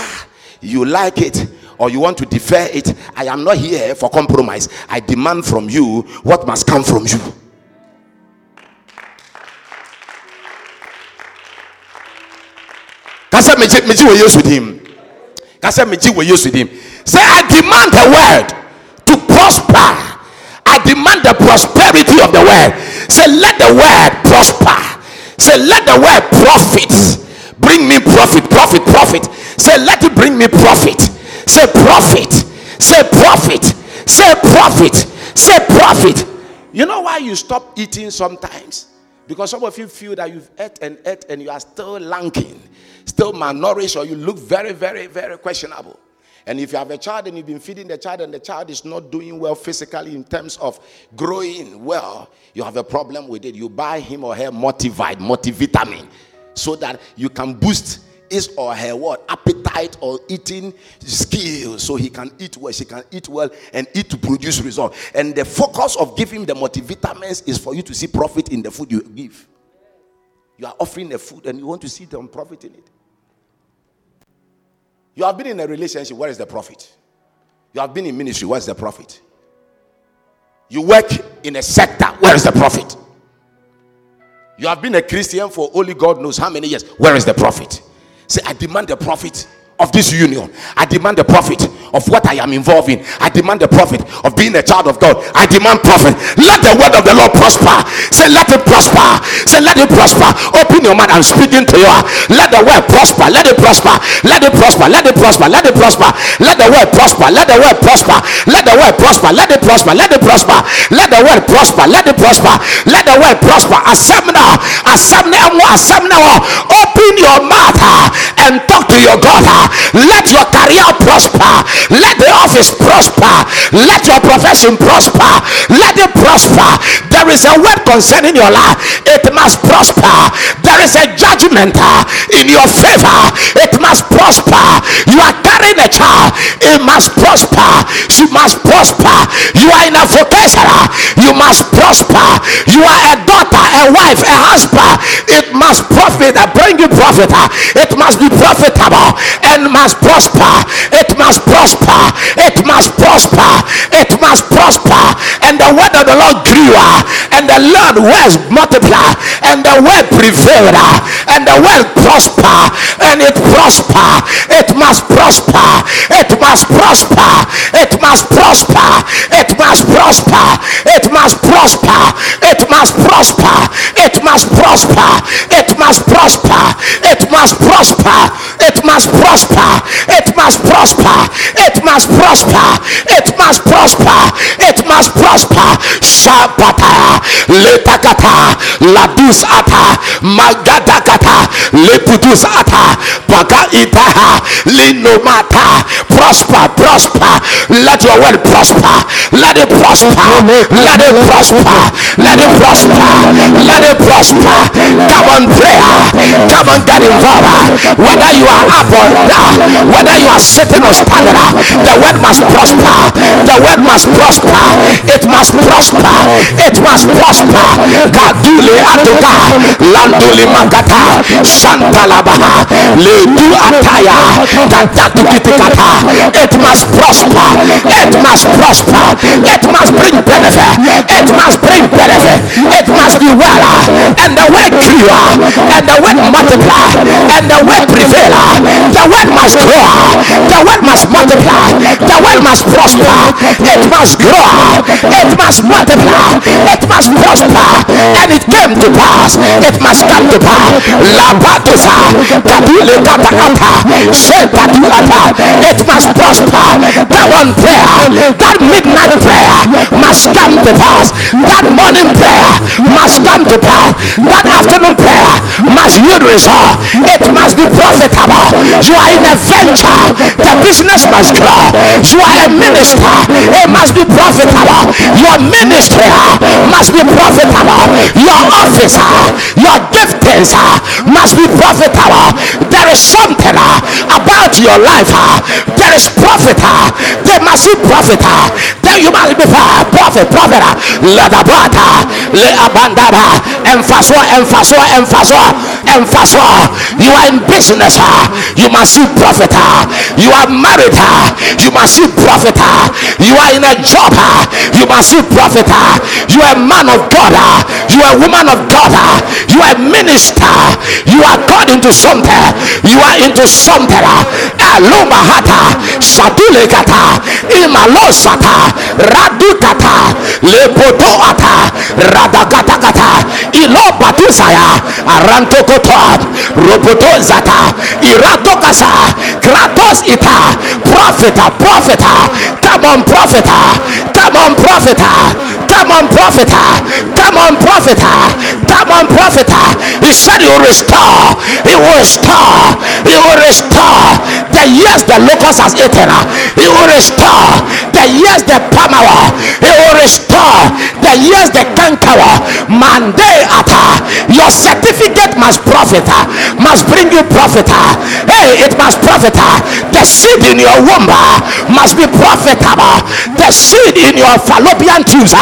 you like it or you want to defer it, I am not here for compromise. I demand from you what must come from you. Kasa meji we use with him. Kasa meji we use with him. Say I demand the word to prosper. I demand the prosperity of the word. Say let the word prosper. Say let the word profit bring me profit, profit, profit. Say let it bring me profit. Say profit. Say profit. Say profit. Say profit. You know why you stop eating sometimes? Because some of you feel that you've ate and ate and you are still lanking, still malnourished, or you look very, very, very questionable. And if you have a child and you've been feeding the child and the child is not doing well physically in terms of growing well, you have a problem with it. You buy him or her multivite, multivitamin, so that you can boost his or her what? Appetite or eating skills so he can eat well she can eat well and eat to produce result and the focus of giving the multivitamins is for you to see profit in the food you give. You are offering the food and you want to see them profit in it you have been in a relationship where is the profit? You have been in ministry where is the profit? You work in a sector where is the profit? You have been a christian for only god knows how many years where is the profit? Say, I demand the profit of this union. I demand the profit of what I am involved in. I demand the profit of being a child of God. I demand profit. Let the word of the Lord prosper. Say, let it prosper. Say, let it prosper. Open your mouth and speak into your heart. Let the word prosper. Let it prosper. Let it prosper. Let it prosper. Let it prosper. Let the word prosper. Let the word prosper. Let the word prosper. Let it prosper. Let it prosper. Let the word prosper. Let it prosper. Let the word prosper. Now. Accept now. Open your mouth and talk to your God. Let your career prosper. Let the office prosper. Let your profession prosper. Let it prosper. There is a word concerning your life. It must prosper. Is a judgment uh, in your favor. It must prosper. You are carrying a child. It must prosper. She must prosper. You are in a vocation. You must prosper. You are a daughter, a wife, a husband. It must profit. Bring you profit. It must be profitable and must prosper. It must prosper. It must prosper. It must prosper. And the word of the Lord grew, and the Lord was multiplied, and the word prevailed, and the word prosper, and it prosper. It must prosper. It must prosper. It must prosper. It must prosper. It must prosper. It must prosper. It must prosper. It must prosper. It must prosper. It must prosper. Must prosper. Must prosper. It must prosper. It must prosper. Shabata, letakata, ladus ata, magadakata, lepudus ata, baga itaha, linomata. Prosper, prosper. Let your word prosper. Let it prosper. Let it prosper. Let it prosper. Let it prosper. Come on, prayer. Come on, get involved. Whether you are up or down, whether you are sitting or standing the word must prosper. The word must prosper. It must prosper. It must prosper. Kadule atuka, landuli magata, shantalabaha, ledu ataya, tatatu kitikata. It must prosper. It must prosper. It must bring benefit. It must bring benefit. It must be well. And the word clear. And the word multiply. And the word prevail. The word must grow. The word must multiply. The word must prosper. It must grow. It must multiply. It must prosper. And it came to pass. It must come to pass. La Batusa. Kadule Kata It must prosper. That one prayer. That midnight prayer must come to pass. That morning prayer must come to pass. That afternoon prayer must yield result. It must be profitable. You are in a venture. The business must grow. You are a minister. It must be profitable. Your ministry must be profitable. Your office, your giftings must be profitable. There is something uh, about your life. Uh, there is profit. Uh, there must be profit. Then you must be prophet, prophet. Let the brother, let abandaba, emphasis, emphasis, emphasis, emphasis. You are in business, you must see profit. You are married, you must see profit. Ah. You are in a job, ah. you must see profit. Ah. You are a man of God, you are a woman of God, you are a minister, you are called into something, you are into something. Alumahata, Shadulekata, Imalosata, Radutata, Lepotoata, Radagatakata, Ilobatusaya, Arantokotoa, Robotozata, Iratokasa, Kratos Ita, Prophet, Prophet, come on, Prophet, come on, Prophet, come on, Prophet, come on, Prophet, come on, Prophet. He said, will restore, He will restore, He will restore the years the locust has eaten, uh, He will restore the years the palmer, uh, He will restore the years the canker, uh, Monday ata. Your certificate must profit, must bring you profit. Hey, it must profit. The seed in your womb must be profitable. The seed in your fallopian tubes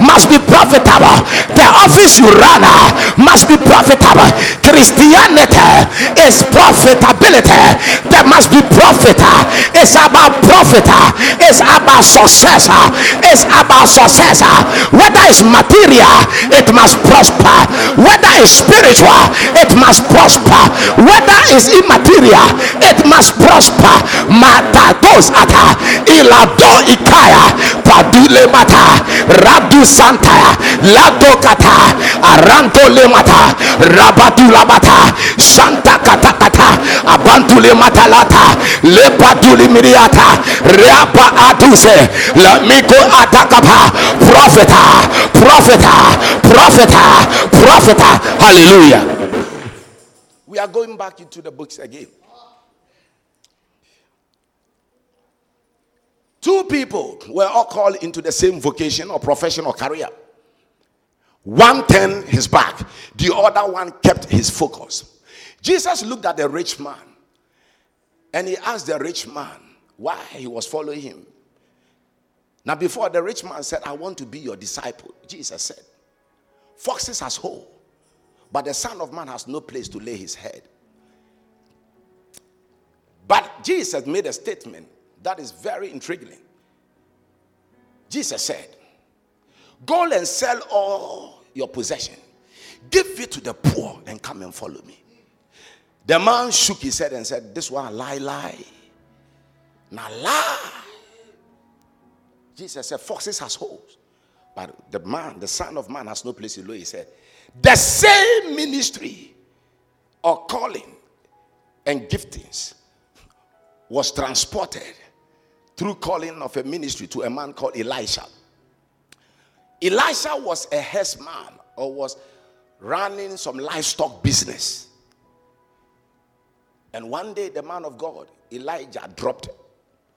must be profitable. The office you run must be profitable. Christianity is profitability. There must be profit. Ah. It's about profit. Ah. It's about success. Ah. It's about success. Whether it's material, it must prosper. Whether it's spiritual, it must prosper. Whether it's immaterial, it must prosper. Mata goes ata ilado ikaya padule mata radu santa lado kata aranto le mata rabatu labata santa kata kata abantu le mata lata le paduli miriata reapa aduse la miko atakapa profeta profeta profeta profeta. Hallelujah. We are going back into the books again Two people were all called into the same vocation or profession or career. One turned his back, the other one kept his focus. Jesus looked at the rich man and he asked the rich man why he was following him. Now, before the rich man said, I want to be your disciple, Jesus said, Foxes has hole, but the Son of Man has no place to lay his head. But Jesus made a statement that is very intriguing. Jesus said, Go and sell all your possession, give it to the poor, and come and follow me. The man shook his head and said, This one lie, lie. Now lie. Jesus said, Foxes has holes. But the man, the son of man, has no place to lay He said, The same ministry or calling and giftings was transported through calling of a ministry to a man called Elisha. Elisha was a herdsman or was running some livestock business. And one day, the man of God, Elijah, dropped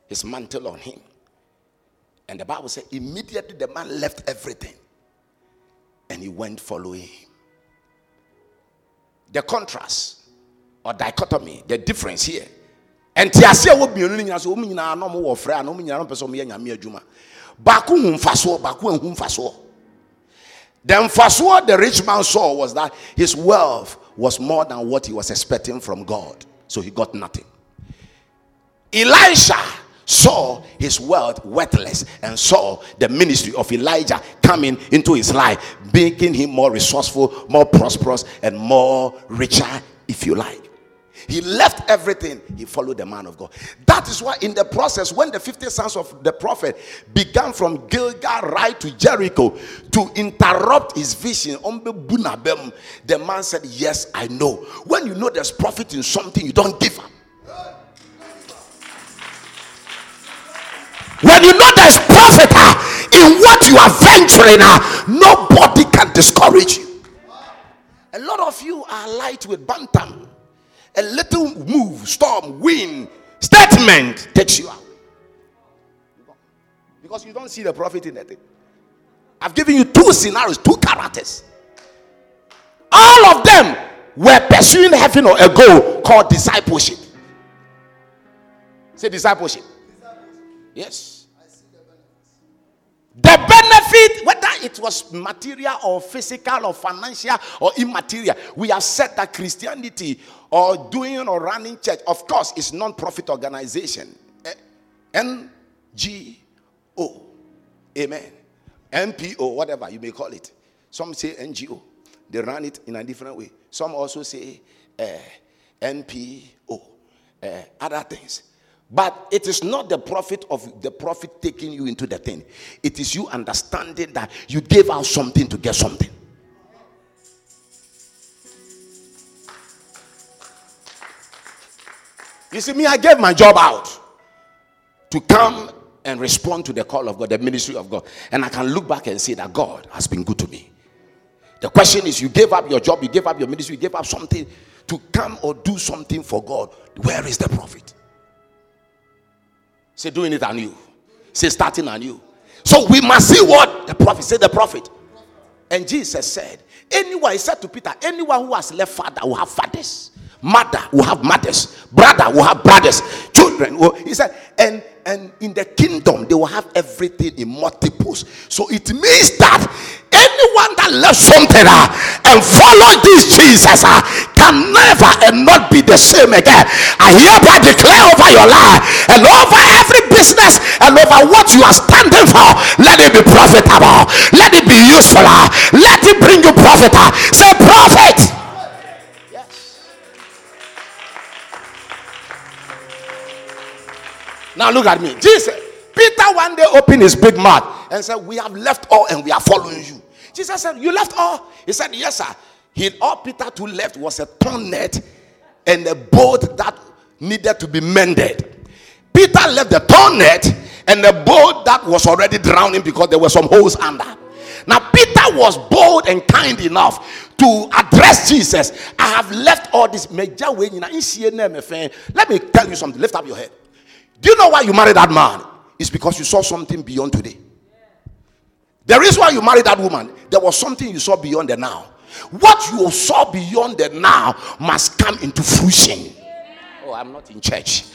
his mantle on him. And the Bible said, immediately the man left everything and he went following him. The contrast or dichotomy, the difference here nti ase a wɔmmienu no nyina so wɔn nyinaa na wɔwɔ frɛ a na wɔn nyinaa pɛ sɛ wɔyɛ nyame adwuma baako hu mfasoɔ baako ehu mfasoɔ the mfasoɔ the rich man saw was that his wealth was more than what he was expecting from God. So he got nothing. Elisha saw his wealth worthless and saw the ministry of Elijah coming into his life making him more resourceful more prosperous and more richer if you like He left everything, he followed the man of God. That is why, in the process, when the 50 sons of the prophet began from Gilgal right to Jericho to interrupt his vision, the man said, Yes, I know. When you know there's profit in something, you don't give up. When you know there's profit uh, in what you are venturing, uh, nobody can discourage you. A lot of you are light with bantam. A little move, storm, wind, statement takes you out. Because you don't see the profit in that thing. I've given you two scenarios, two characters. All of them were pursuing heaven or a goal called discipleship. Say discipleship. Yes. The benefit, whether it was material or physical or financial or immaterial, we have said that Christianity or doing or running church, of course, is non-profit organization. NGO. Amen. NPO, whatever you may call it. Some say NGO. They run it in a different way. Some also say uh, NPO. Uh, other things. But it is not the profit of the profit taking you into the thing. It is you understanding that you gave out something to get something. You see, me, I gave my job out to come and respond to the call of God, the ministry of God. And I can look back and say that God has been good to me. The question is, you gave up your job, you gave up your ministry, you gave up something to come or do something for God. Where is the profit? Say doing it anew. Say starting anew. So we must see what the prophet said. The prophet. And Jesus said, anyone, he said to Peter, anyone who has left father will have fathers. Mother will have mothers. Brother will have brothers. Children will, he said, and and in the kingdom they will have everything in multiples. So it means that anyone that left something uh, and follow this Jesus uh, can never and not be the same again. I hereby declare over your life and over every business and over what you are standing for. Let it be profitable. Let it be useful. Uh, let it bring you profit. Say profit. Now look at me. Jesus, Peter one day opened his big mouth and said, We have left all and we are following you. Jesus said, You left all? He said, Yes, sir. He all Peter to left was a torn net and a boat that needed to be mended. Peter left the torn net and the boat that was already drowning because there were some holes under. Now, Peter was bold and kind enough to address Jesus. I have left all this. Let me tell you something. Lift up your head. Do you know why you married that man? It's because you saw something beyond today. The reason why you married that woman, there was something you saw beyond the now. What you saw beyond the now must come into fruition. Oh, I'm not in church.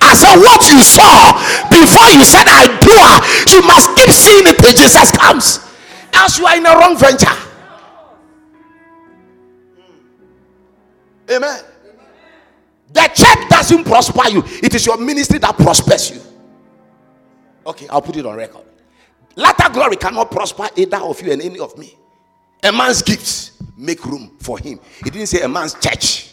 I said, what you saw before you said I do, her, you must keep seeing it till Jesus comes. Else you are in a wrong venture. Amen. The church doesn't prosper you, it is your ministry that prospers you. Okay, I'll put it on record. Latter glory cannot prosper either of you and any of me. A man's gifts make room for him. He didn't say a man's church.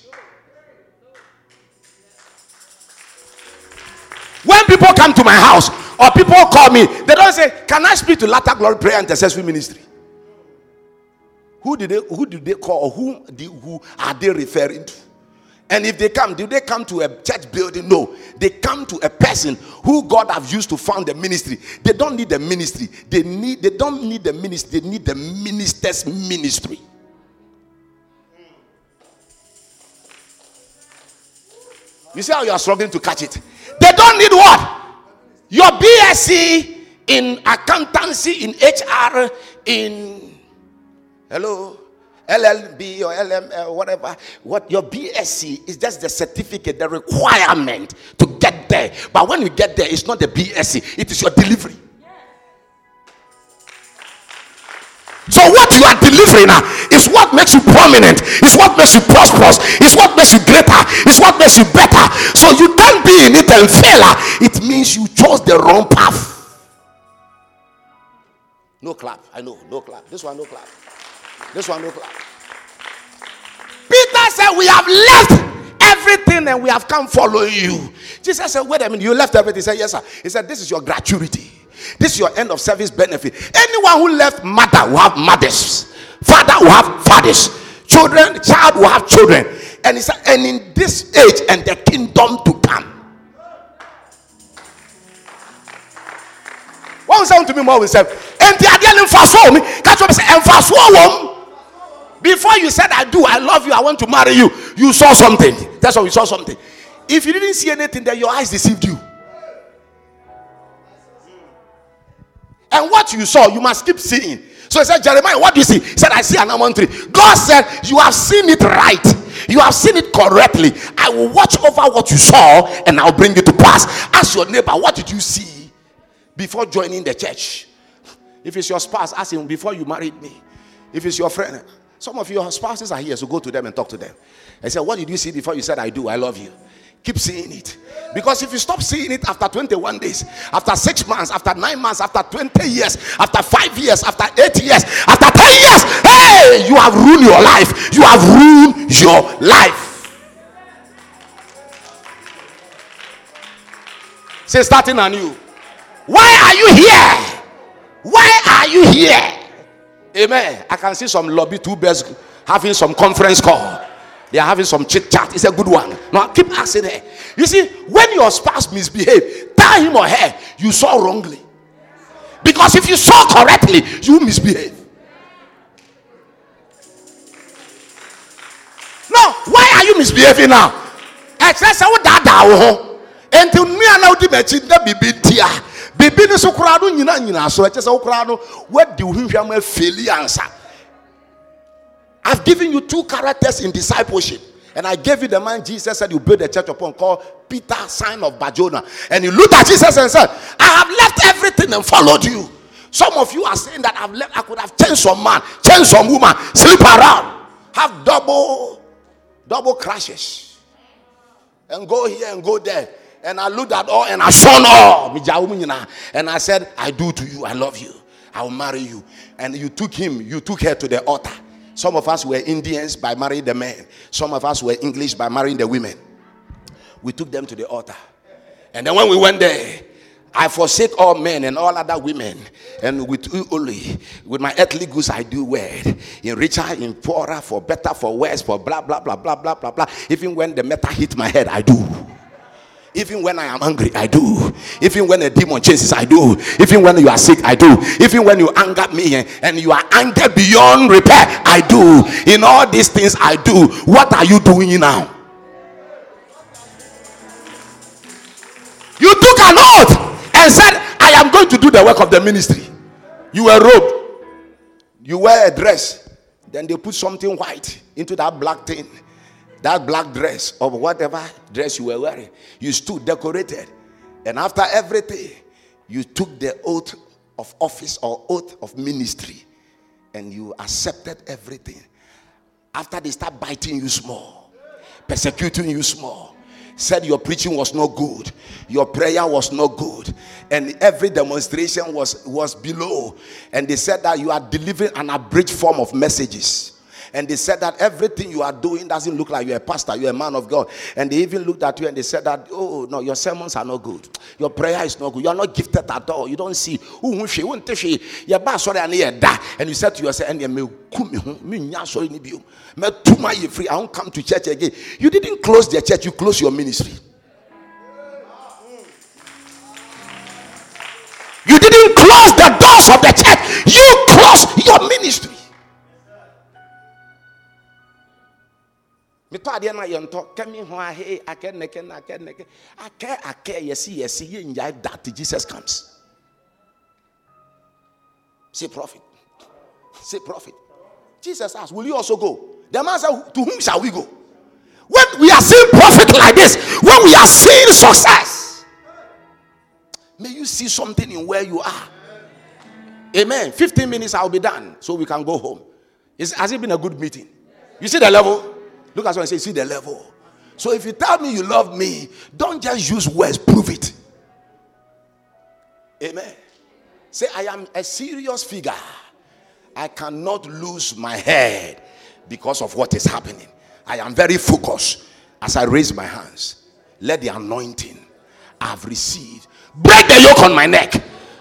When people come to my house or people call me, they don't say, Can I speak to latter glory prayer and intercessory ministry? Who did they who did they call or who, who are they referring to? And if they come, do they come to a church building? No. They come to a person who God have used to found the ministry. They don't need the ministry. They need they don't need the ministry. They need the minister's ministry. You see how you are struggling to catch it? They don't need what? Your BSc in accountancy, in HR, in hello LLB or LM, uh, whatever, what your BSc is just the certificate, the requirement to get there. But when you get there, it's not the BSc, it is your delivery. So what you are delivering now is what makes you prominent, is what makes you prosperous, is what makes you greater, is what makes you better. So you can't be in it and fail. It means you chose the wrong path. No clap. I know, no clap. This one, no clap. This one, no clap. Peter said, We have left everything and we have come following you. Jesus said, Wait a minute, you left everything. He said, Yes, sir. He said, This is your gratuity. This is your end of service benefit. Anyone who left mother will have mothers, father will have fathers, children, child will have children. And he said, And in this age and the kingdom to come. One sound to me more with self. And the idea in me, catch up and fast before you said I do, I love you, I want to marry you, you saw something. That's why you saw something. If you didn't see anything, then your eyes deceived you. And what you saw, you must keep seeing. So he said, Jeremiah, what do you see? He said, I see an almond tree. God said, You have seen it right. You have seen it correctly. I will watch over what you saw and I'll bring it to pass. Ask your neighbor, what did you see before joining the church? If it's your spouse, ask him before you married me. If it's your friend, some of your spouses are here, so go to them and talk to them. I said, What did you see before you said, I do? I love you. Keep seeing it. Because if you stop seeing it after 21 days, after six months, after nine months, after 20 years, after five years, after eight years, after 10 years, hey, you have ruined your life. You have ruined your life. Say, starting anew. Why are you here? Why are you here? Amen. I can see some lobby two bears having some conference call. They are having some chit chat. It's a good one. Now keep asking. You see, when your spouse misbehave, tell him or her you saw wrongly. Because if you saw correctly, you misbehave. No, why are you misbehaving now? Until me and now the biribi no so no nyina nyina so ɛkyɛ sɛ wo koraa no woadi wo hwehwɛm afeli ansa I've given you two characters in discipleship. And I gave you the man Jesus said you build a church upon called Peter, son of Barjona. And he looked at Jesus and said, I have left everything and followed you. Some of you are saying that I've left, I could have changed some man, changed some woman, sleep around, have double, double crashes, and go here and go there. And I looked at all and I saw all. And I said, I do to you. I love you. I will marry you. And you took him, you took her to the altar. Some of us were Indians by marrying the men. Some of us were English by marrying the women. We took them to the altar. And then when we went there, I forsake all men and all other women, and with you only, with my earthly goods I do wed. In richer, in poorer, for better, for worse, for blah blah blah blah blah blah blah. Even when the metal hit my head, I do. Even when I am angry, I do. Even when a demon chases, I do. Even when you are sick, I do. Even when you anger me eh, and you are angered beyond repair, I do. In all these things, I do. What are you doing now? You took an oath and said, I am going to do the work of the ministry. You were robed, you wear a dress, then they put something white into that black thing that black dress or whatever dress you were wearing, you stood decorated. And after everything, you took the oath of office or oath of ministry and you accepted everything. After they start biting you small, persecuting you small, said your preaching was not good, your prayer was not good, and every demonstration was, was below. And they said that you are delivering an abridged form of messages and they said that everything you are doing doesn't look like you're a pastor, you're a man of God. And they even looked at you and they said that, oh, no, your sermons are not good. Your prayer is not good. You are not gifted at all. You don't see. And you said to yourself. I won't come to church again. You didn't close the church, you closed your ministry. You didn't close the doors of the church, you closed your ministry. Metɔ adeɛ no yɛntɔ kɛmi ho ahe akɛ nnɛkɛ na akɛ akɛ akɛ yɛsi yɛsi yɛ nyaa da till jesus comes. Say prophet. Say prophet. Jesus asked will you also go? The man said to whom shall we go? When we are seeing prophet like this when we are seeing success may you see something in where you are. Amen. 15 minutes i'll be done so we can go home. Has it been a good meeting? You see the level Look at someone and say, see the level. So if you tell me you love me, don't just use words, prove it. Amen. Say, I am a serious figure. I cannot lose my head because of what is happening. I am very focused. as I raise my hands, let the anointing I've received break the yoke on my neck,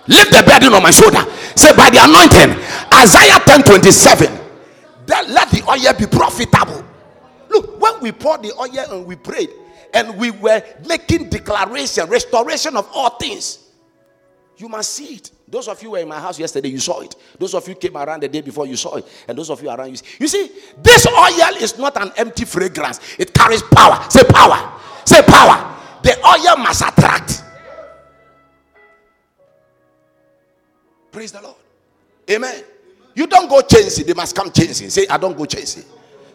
lift the burden on my shoulder. Say, by the anointing, Isaiah 10 27, that let the oil be profitable. Look, when we poured the oil and we prayed, and we were making declaration, restoration of all things. You must see it. Those of you were in my house yesterday, you saw it. Those of you came around the day before, you saw it. And those of you around, you see. You see, this oil is not an empty fragrance. It carries power. Say power. Say power. The oil must attract. Praise the Lord. Amen. You don't go chasing, they must come chasing. Say, I don't go chasing.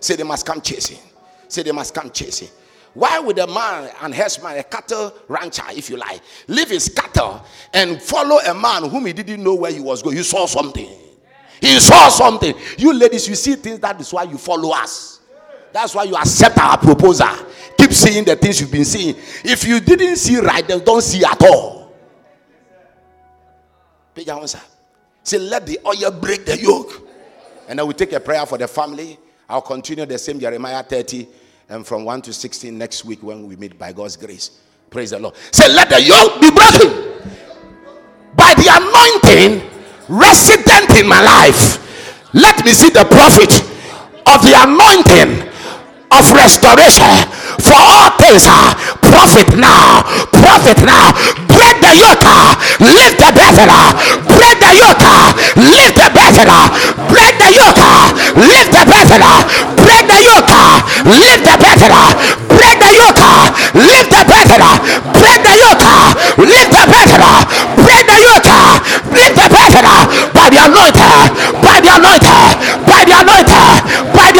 Say, they must come chasing. Say, they must come chasing. Why would a man and herdsman, a cattle rancher, if you like, leave his cattle and follow a man whom he didn't know where he was going? He saw something. He saw something. You ladies, you see things, that is why you follow us. That's why you accept our proposal. Keep seeing the things you've been seeing. If you didn't see right, then don't see at all. Say, let the oil break the yoke. And then we take a prayer for the family. I'll continue the same Jeremiah 30 and from 1 to 16 next week when we meet by God's grace. Praise the Lord. Say, let the yoke be broken by the anointing resident in my life. Let me see the profit of the anointing of restoration for all things. Profit now, profit now. Break the yoke, lift the burden, break the yoke, lift the burden, break the yoke, lift the burden, break the yoke, lift the burden, break the yoke, lift the burden, break the yoke, lift the burden, break the yoke, lift the burden. By the anointing, by the anointing, by the anointing, by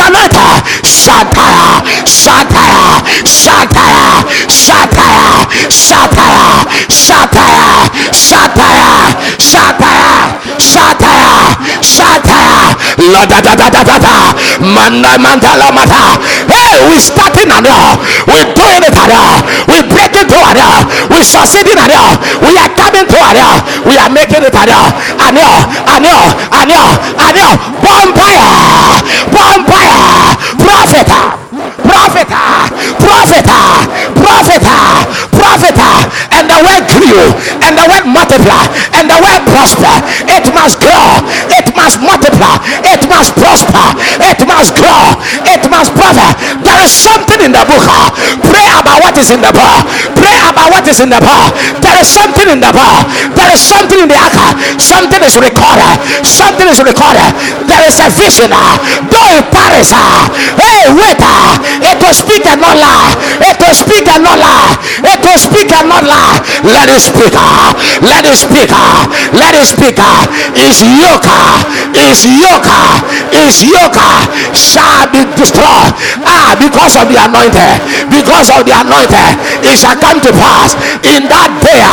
Shantaya, Shantaya, Shantaya, Shantaya, Shantaya, Shantaya, Shantaya, Shantaya, Shantaya, Shantaya, La da da da da da da, Manda Mandala Mata. Hey, we starting now. We doing it now. We breaking to now. We succeeding now. We are coming to now. We are making it now. Anio, Anio, Anio, Anio, bonfire, bonfire, prophet, prophet, prophet, prophet, prophet, and the word grew, and the word multiply, and the word prosper. It must grow, it must multiply, it must prosper, it must grow, it must prosper. There is something in the book. Pray about what is in the book. Pray about what is in the book. There is something in the book. There is something in the ark. Something is recorded. Something is recorded. There is a vision. In Paris. Hey, wait. It will speak and not lie. It will speak and not lie. It will speak and not lie. Let it speak. Ah. Let it speak. Ah. Let it speak. Ah. Is yoke. Is yoke. Is yoke. Shall be destroyed. Ah, because of the anointing. Because of the anointing. It shall come to pass in that day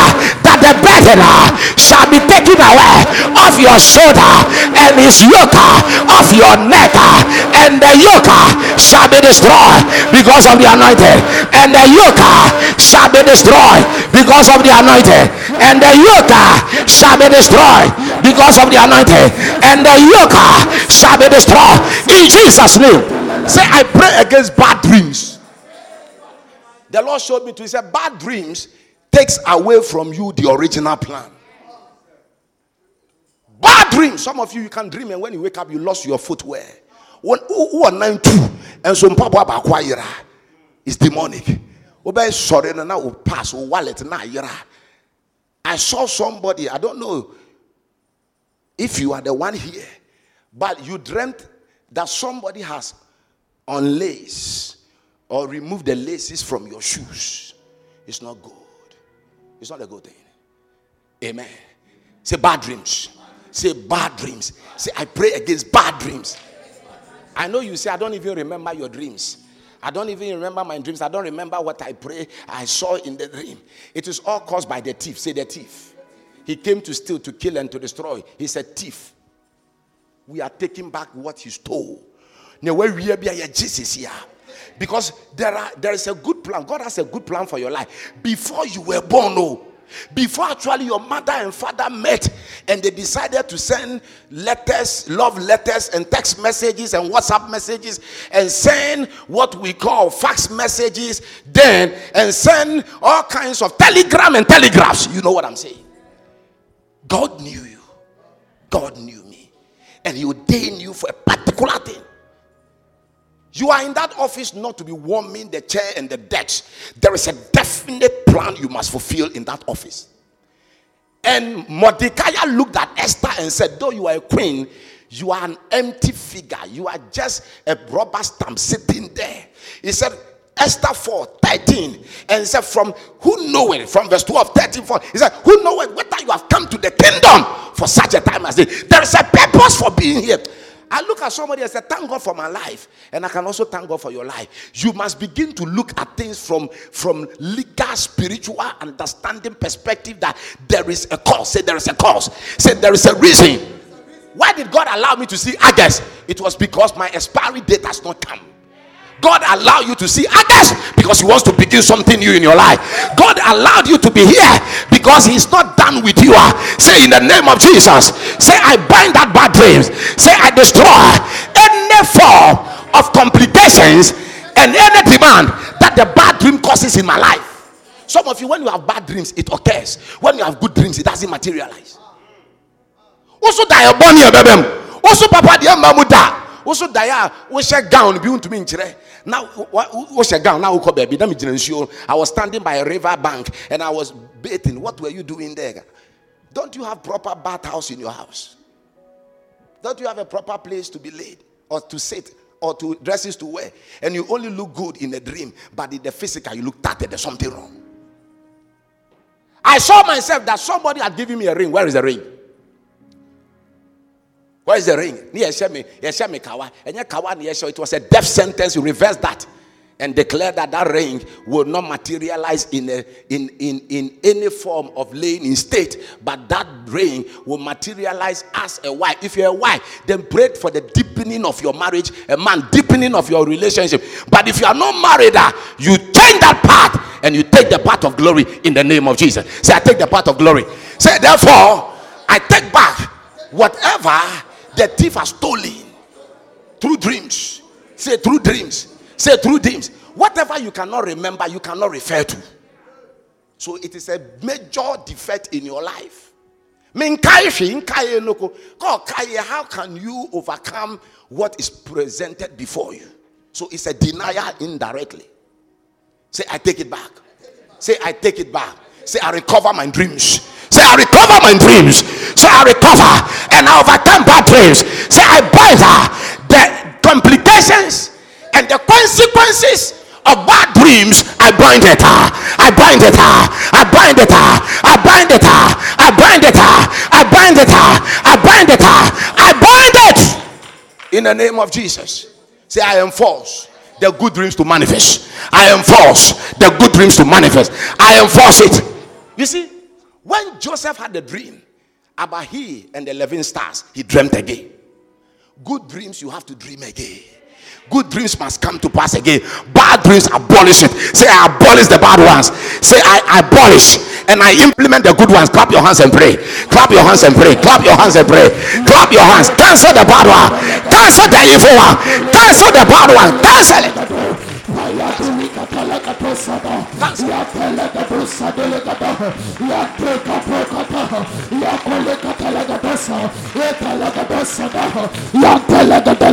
that the burden uh, shall be taken away off your shoulder and his yoke uh, off your neck uh, and the yoke shall be destroyed because of the anointing. And the yoke shall be destroyed because of the anointing. And the yoke shall be destroyed because of the anointing. And the yoke shall be destroyed in Jesus name. Say I pray against bad dreams. The Lord showed me to he said bad dreams takes away from you the original plan. Bad dreams some of you you can dream and when you wake up you lost your footwear. Who are nine two? And so mpaboa baako ayera is demonic. Wobɛyɛ sɔre no na wo pass wallet ayera i saw somebody i don't know if you are the one here but you dreamt that somebody has unlaced or removed the laces from your shoes. It's not good it's not a good thing amen say bad dreams say bad dreams say i pray against bad dreams I know you say, I don't even remember your dreams. I don't even remember my dreams. I don't remember what I pray I saw in the dream. It is all caused by the thief. Say the thief. He came to steal, to kill, and to destroy. He's a thief. We are taking back what he stole. Now, where we are, Jesus here. Because there, are, there is a good plan. God has a good plan for your life. Before you were born, oh, before actually your mother and father met and they decided to send letters, love letters, and text messages and WhatsApp messages, and send what we call fax messages, then and send all kinds of telegram and telegraphs. You know what I'm saying? God knew you, God knew me, and He ordained you for a particular thing. You are in that office not to be warming the chair and the desk. There is a definite plan you must fulfill in that office. And Mordecai looked at Esther and said, Though you are a queen, you are an empty figure. You are just a rubber stamp sitting there. He said, Esther 4 13. And he said, From who know it? From verse 12, 13, 4. He said, Who know it? Whether you have come to the kingdom for such a time as this. There is a purpose for being here. I look at somebody and say, Thank God for my life. And I can also thank God for your life. You must begin to look at things from, from legal, spiritual, understanding perspective that there is a cause. Say, There is a cause. Say, There is a reason. Why did God allow me to see August? It was because my expiry date has not come. God allowed you to see others because He wants to begin something new in your life. God allowed you to be here because He's not done with you. Ah, say in the name of Jesus. Say I bind that bad dreams. Say I destroy any form of complications and any demand that the bad dream causes in my life. Some of you, when you have bad dreams, it occurs. When you have good dreams, it doesn't materialize. Also, die a Also, papa, the also die wohyɛ gown ntumi nkyerɛ na wohyɛ gown na wokɔ baabi na megyina i was standing by a river bank and i was bathing. What were you doing there? Don't you have proper bath house in your house? Don't you have a proper place to be laid or to sit or to dresses to wear? And you only look good in a dream but in the physical you look tattered. There's something wrong. I saw myself that somebody had given me a ring. Where is the ring Where's the ring? It was a death sentence. You reverse that and declare that that ring will not materialize in, a, in, in, in any form of laying in state, but that ring will materialize as a wife. If you're a wife, then pray for the deepening of your marriage, a man deepening of your relationship. But if you are not married, uh, you change that path and you take the path of glory in the name of Jesus. Say, I take the path of glory. Say, therefore, I take back whatever the thief has stolen through dreams. Say through dreams. Say through dreams. Whatever you cannot remember, you cannot refer to. So it is a major defect in your life. How can you overcome what is presented before you? So it's a denial indirectly. Say, I take it back. Say, I take it back. Say, I recover my dreams. Say, I recover my dreams. Say, I recover and I overcome bad dreams. Say, I bind her the complications and the consequences of bad dreams. I bind it. I bind it. I bind it. I bind it. I bind it. I bind it. I bind it. I bind it. In the name of Jesus. Say, I enforce the good dreams to manifest. I enforce the good dreams to manifest. I enforce it. You see, when Joseph had a dream about he and the 11 stars, he dreamt again. Good dreams, you have to dream again. Good dreams must come to pass again. Bad dreams, abolish it. Say, I abolish the bad ones. Say, I abolish and I implement the good ones. Clap your hands and pray. Clap your hands and pray. Clap your hands and pray. Clap your hands. Cancel the bad one. Cancel the evil one. Cancel the bad one. Cancel it. Yakalakatosada, Yakalakatosa delegata, Yakoka Prokata, Yakolekatalagatasa, Yakalakatosada, Yakalakatala.